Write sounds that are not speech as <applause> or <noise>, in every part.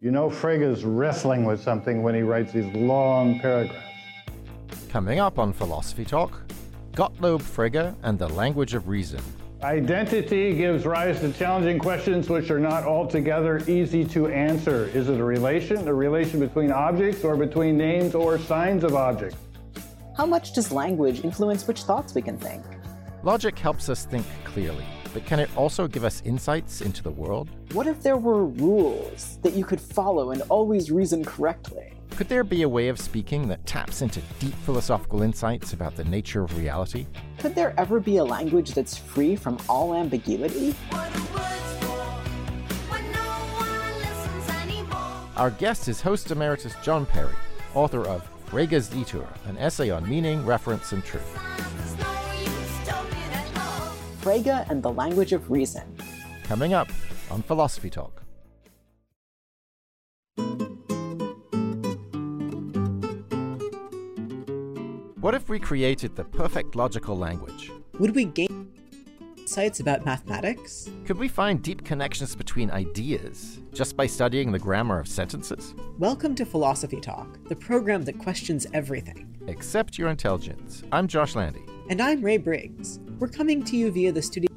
You know Frege's wrestling with something when he writes these long paragraphs. Coming up on Philosophy Talk, Gottlob Frege and the Language of Reason. Identity gives rise to challenging questions which are not altogether easy to answer. Is it a relation, a relation between objects, or between names or signs of objects? How much does language influence which thoughts we can think? Logic helps us think clearly, but can it also give us insights into the world? What if there were rules that you could follow and always reason correctly? Could there be a way of speaking that taps into deep philosophical insights about the nature of reality? Could there ever be a language that's free from all ambiguity? Our guest is host emeritus John Perry, author of Frege's Detour, an essay on meaning, reference, and truth. Frege and the Language of Reason. Coming up on Philosophy Talk. What if we created the perfect logical language? Would we gain insights about mathematics? Could we find deep connections between ideas just by studying the grammar of sentences? Welcome to Philosophy Talk, the program that questions everything. Except your intelligence. I'm Josh Landy. And I'm Ray Briggs. We're coming to you via the studio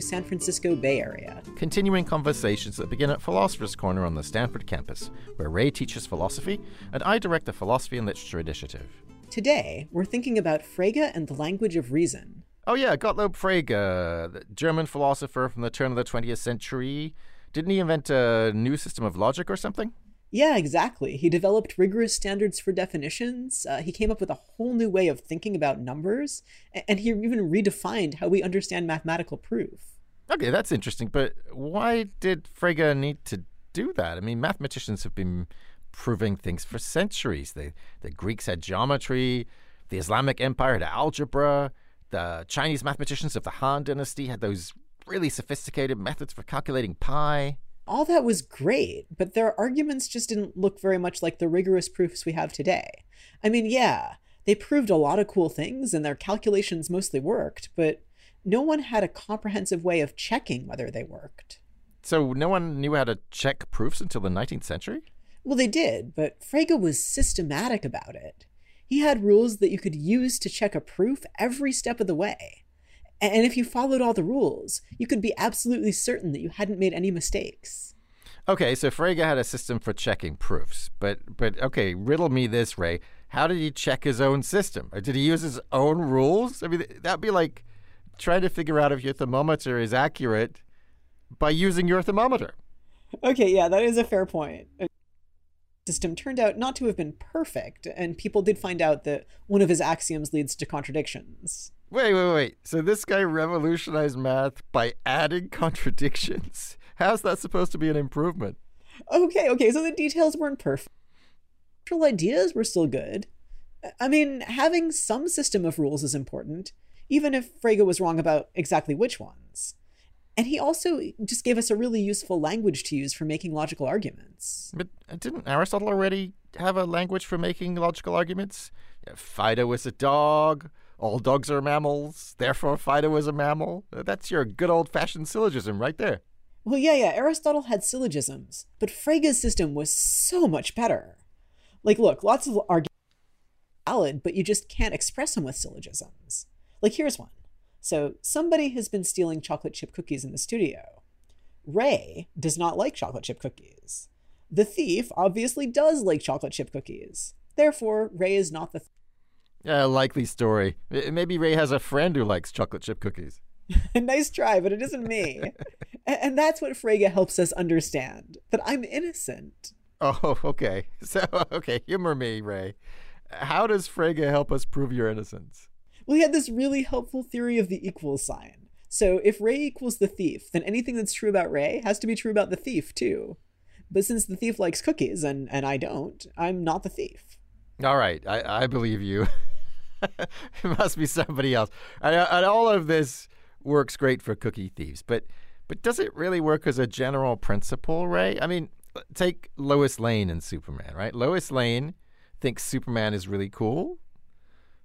San Francisco Bay Area. Continuing conversations that begin at Philosopher's Corner on the Stanford campus, where Ray teaches philosophy and I direct the Philosophy and Literature Initiative. Today, we're thinking about Frege and the language of reason. Oh, yeah, Gottlob Frege, the German philosopher from the turn of the 20th century. Didn't he invent a new system of logic or something? Yeah, exactly. He developed rigorous standards for definitions. Uh, he came up with a whole new way of thinking about numbers, and he even redefined how we understand mathematical proof. Okay, that's interesting, but why did Frege need to do that? I mean, mathematicians have been proving things for centuries. The, the Greeks had geometry, the Islamic Empire had algebra, the Chinese mathematicians of the Han Dynasty had those really sophisticated methods for calculating pi. All that was great, but their arguments just didn't look very much like the rigorous proofs we have today. I mean, yeah, they proved a lot of cool things and their calculations mostly worked, but no one had a comprehensive way of checking whether they worked. So no one knew how to check proofs until the 19th century? Well, they did, but Frege was systematic about it. He had rules that you could use to check a proof every step of the way. And if you followed all the rules, you could be absolutely certain that you hadn't made any mistakes. Okay, so Frege had a system for checking proofs. But but okay, riddle me this, Ray. How did he check his own system? Or did he use his own rules? I mean, that'd be like trying to figure out if your thermometer is accurate by using your thermometer. Okay, yeah, that is a fair point uh, system turned out not to have been perfect, and people did find out that one of his axioms leads to contradictions. Wait, wait, wait. So this guy revolutionized math by adding <laughs> contradictions. How's that supposed to be an improvement? Okay, okay, so the details weren't perfect. Actual ideas were still good. I mean, having some system of rules is important, even if Frege was wrong about exactly which ones. And he also just gave us a really useful language to use for making logical arguments. But uh, didn't Aristotle already have a language for making logical arguments? Fido is a dog. All dogs are mammals. Therefore, Fido is a mammal. That's your good old fashioned syllogism right there. Well, yeah, yeah. Aristotle had syllogisms, but Frege's system was so much better. Like, look, lots of arguments valid, but you just can't express them with syllogisms. Like, here's one. So somebody has been stealing chocolate chip cookies in the studio. Ray does not like chocolate chip cookies. The thief obviously does like chocolate chip cookies. Therefore, Ray is not the. Yeah, likely story. Maybe Ray has a friend who likes chocolate chip cookies. <laughs> nice try, but it isn't me. <laughs> and that's what Frege helps us understand that I'm innocent. Oh, okay. <laughs> So, okay, humor me, Ray. How does Frege help us prove your innocence? Well, he had this really helpful theory of the equals sign. So if Ray equals the thief, then anything that's true about Ray has to be true about the thief, too. But since the thief likes cookies and, and I don't, I'm not the thief. All right, I, I believe you. <laughs> it must be somebody else. And, uh, and all of this works great for cookie thieves, but but does it really work as a general principle, Ray? I mean, take Lois Lane and Superman, right? Lois Lane thinks Superman is really cool,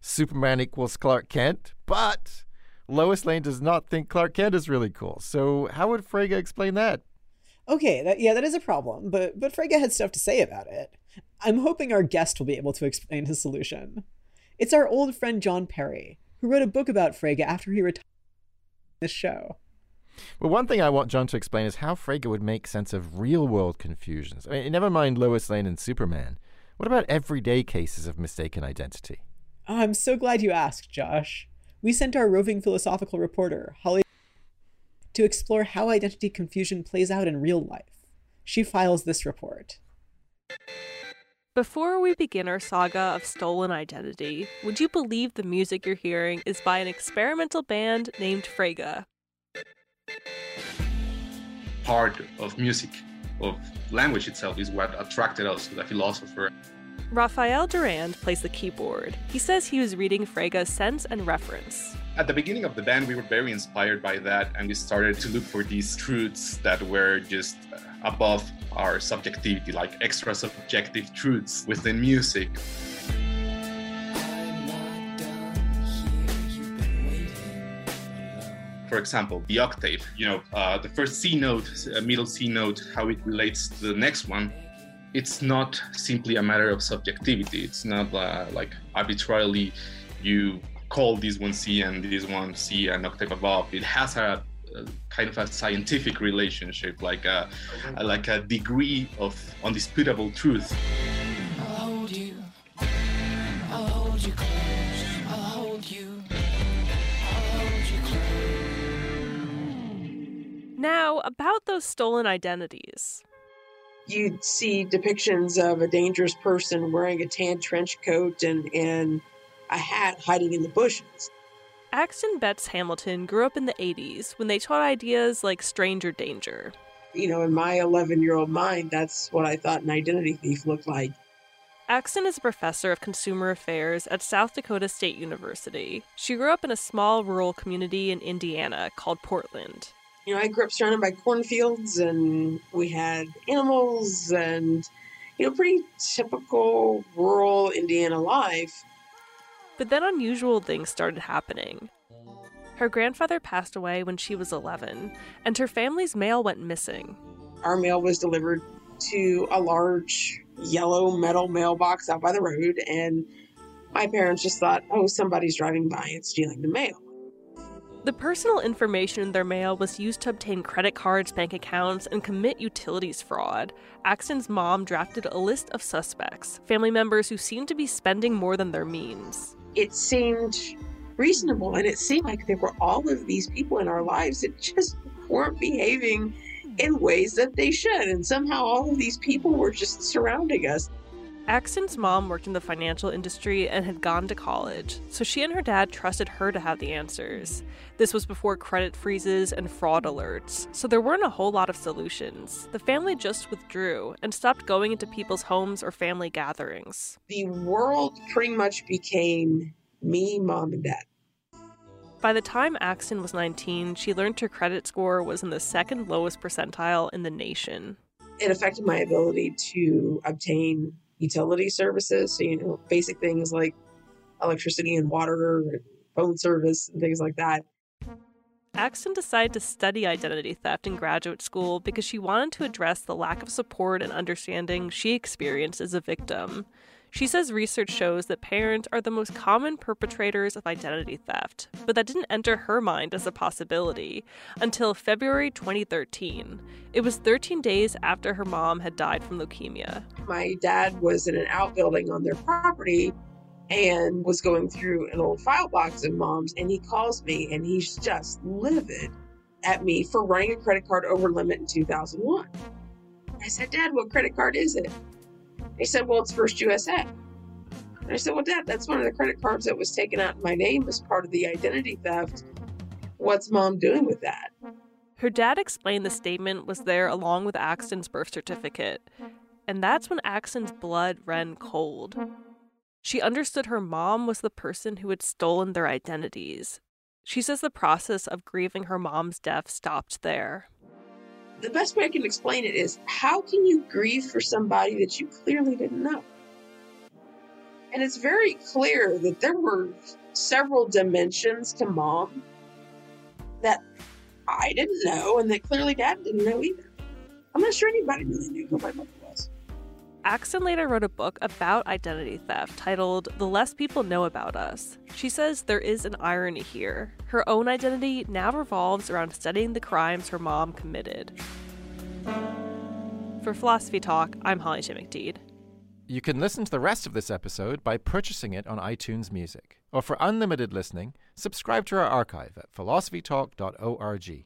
Superman equals Clark Kent, but Lois Lane does not think Clark Kent is really cool. So how would Frege explain that? Okay, that, yeah, that is a problem, but but Frege had stuff to say about it. I'm hoping our guest will be able to explain his solution. It's our old friend John Perry, who wrote a book about Frege after he retired this show. Well, one thing I want John to explain is how Frege would make sense of real world confusions. I mean, never mind Lois Lane and Superman. What about everyday cases of mistaken identity? Oh, I'm so glad you asked, Josh. We sent our roving philosophical reporter, Holly, to explore how identity confusion plays out in real life. She files this report. Before we begin our saga of stolen identity, would you believe the music you're hearing is by an experimental band named Frege? Part of music, of language itself, is what attracted us to the philosopher. Rafael Durand plays the keyboard. He says he was reading Frege's Sense and Reference. At the beginning of the band, we were very inspired by that, and we started to look for these truths that were just above our subjectivity, like extra subjective truths within music. For example, the octave, you know, uh, the first C note, uh, middle C note, how it relates to the next one. It's not simply a matter of subjectivity. It's not uh, like arbitrarily you call this one C and this one C an octave above. It has a, a kind of a scientific relationship, like a, a, like a degree of undisputable truth. I'll hold you. I'll hold you close. I'll hold you. I'll hold you close. Now, about those stolen identities. You'd see depictions of a dangerous person wearing a tan trench coat and, and a hat hiding in the bushes. Axton Betz Hamilton grew up in the 80s when they taught ideas like stranger danger. You know, in my 11 year old mind, that's what I thought an identity thief looked like. Axton is a professor of consumer affairs at South Dakota State University. She grew up in a small rural community in Indiana called Portland. You know, I grew up surrounded by cornfields and we had animals and, you know, pretty typical rural Indiana life. But then unusual things started happening. Her grandfather passed away when she was 11, and her family's mail went missing. Our mail was delivered to a large yellow metal mailbox out by the road, and my parents just thought, oh, somebody's driving by and stealing the mail. The personal information in their mail was used to obtain credit cards, bank accounts, and commit utilities fraud. Axton's mom drafted a list of suspects, family members who seemed to be spending more than their means. It seemed reasonable, and it seemed like there were all of these people in our lives that just weren't behaving in ways that they should. And somehow all of these people were just surrounding us. Axton's mom worked in the financial industry and had gone to college, so she and her dad trusted her to have the answers. This was before credit freezes and fraud alerts, so there weren't a whole lot of solutions. The family just withdrew and stopped going into people's homes or family gatherings. The world pretty much became me, mom, and dad. By the time Axton was 19, she learned her credit score was in the second lowest percentile in the nation. It affected my ability to obtain utility services. So, you know, basic things like electricity and water phone service and things like that. Axton decided to study identity theft in graduate school because she wanted to address the lack of support and understanding she experienced as a victim. She says research shows that parents are the most common perpetrators of identity theft, but that didn't enter her mind as a possibility until February 2013. It was 13 days after her mom had died from leukemia. My dad was in an outbuilding on their property and was going through an old file box of mom's, and he calls me and he's just livid at me for running a credit card over limit in 2001. I said, Dad, what credit card is it? He said, Well, it's First USA. And I said, Well, Dad, that's one of the credit cards that was taken out in my name as part of the identity theft. What's mom doing with that? Her dad explained the statement was there along with Axton's birth certificate, and that's when Axton's blood ran cold. She understood her mom was the person who had stolen their identities. She says the process of grieving her mom's death stopped there the best way I can explain it is how can you grieve for somebody that you clearly didn't know? And it's very clear that there were several dimensions to mom that I didn't know and that clearly dad didn't know either. I'm not sure anybody really knew who my mother. Axton later wrote a book about identity theft titled The Less People Know About Us. She says there is an irony here. Her own identity now revolves around studying the crimes her mom committed. For Philosophy Talk, I'm Holly J. McDede. You can listen to the rest of this episode by purchasing it on iTunes Music. Or for unlimited listening, subscribe to our archive at philosophytalk.org.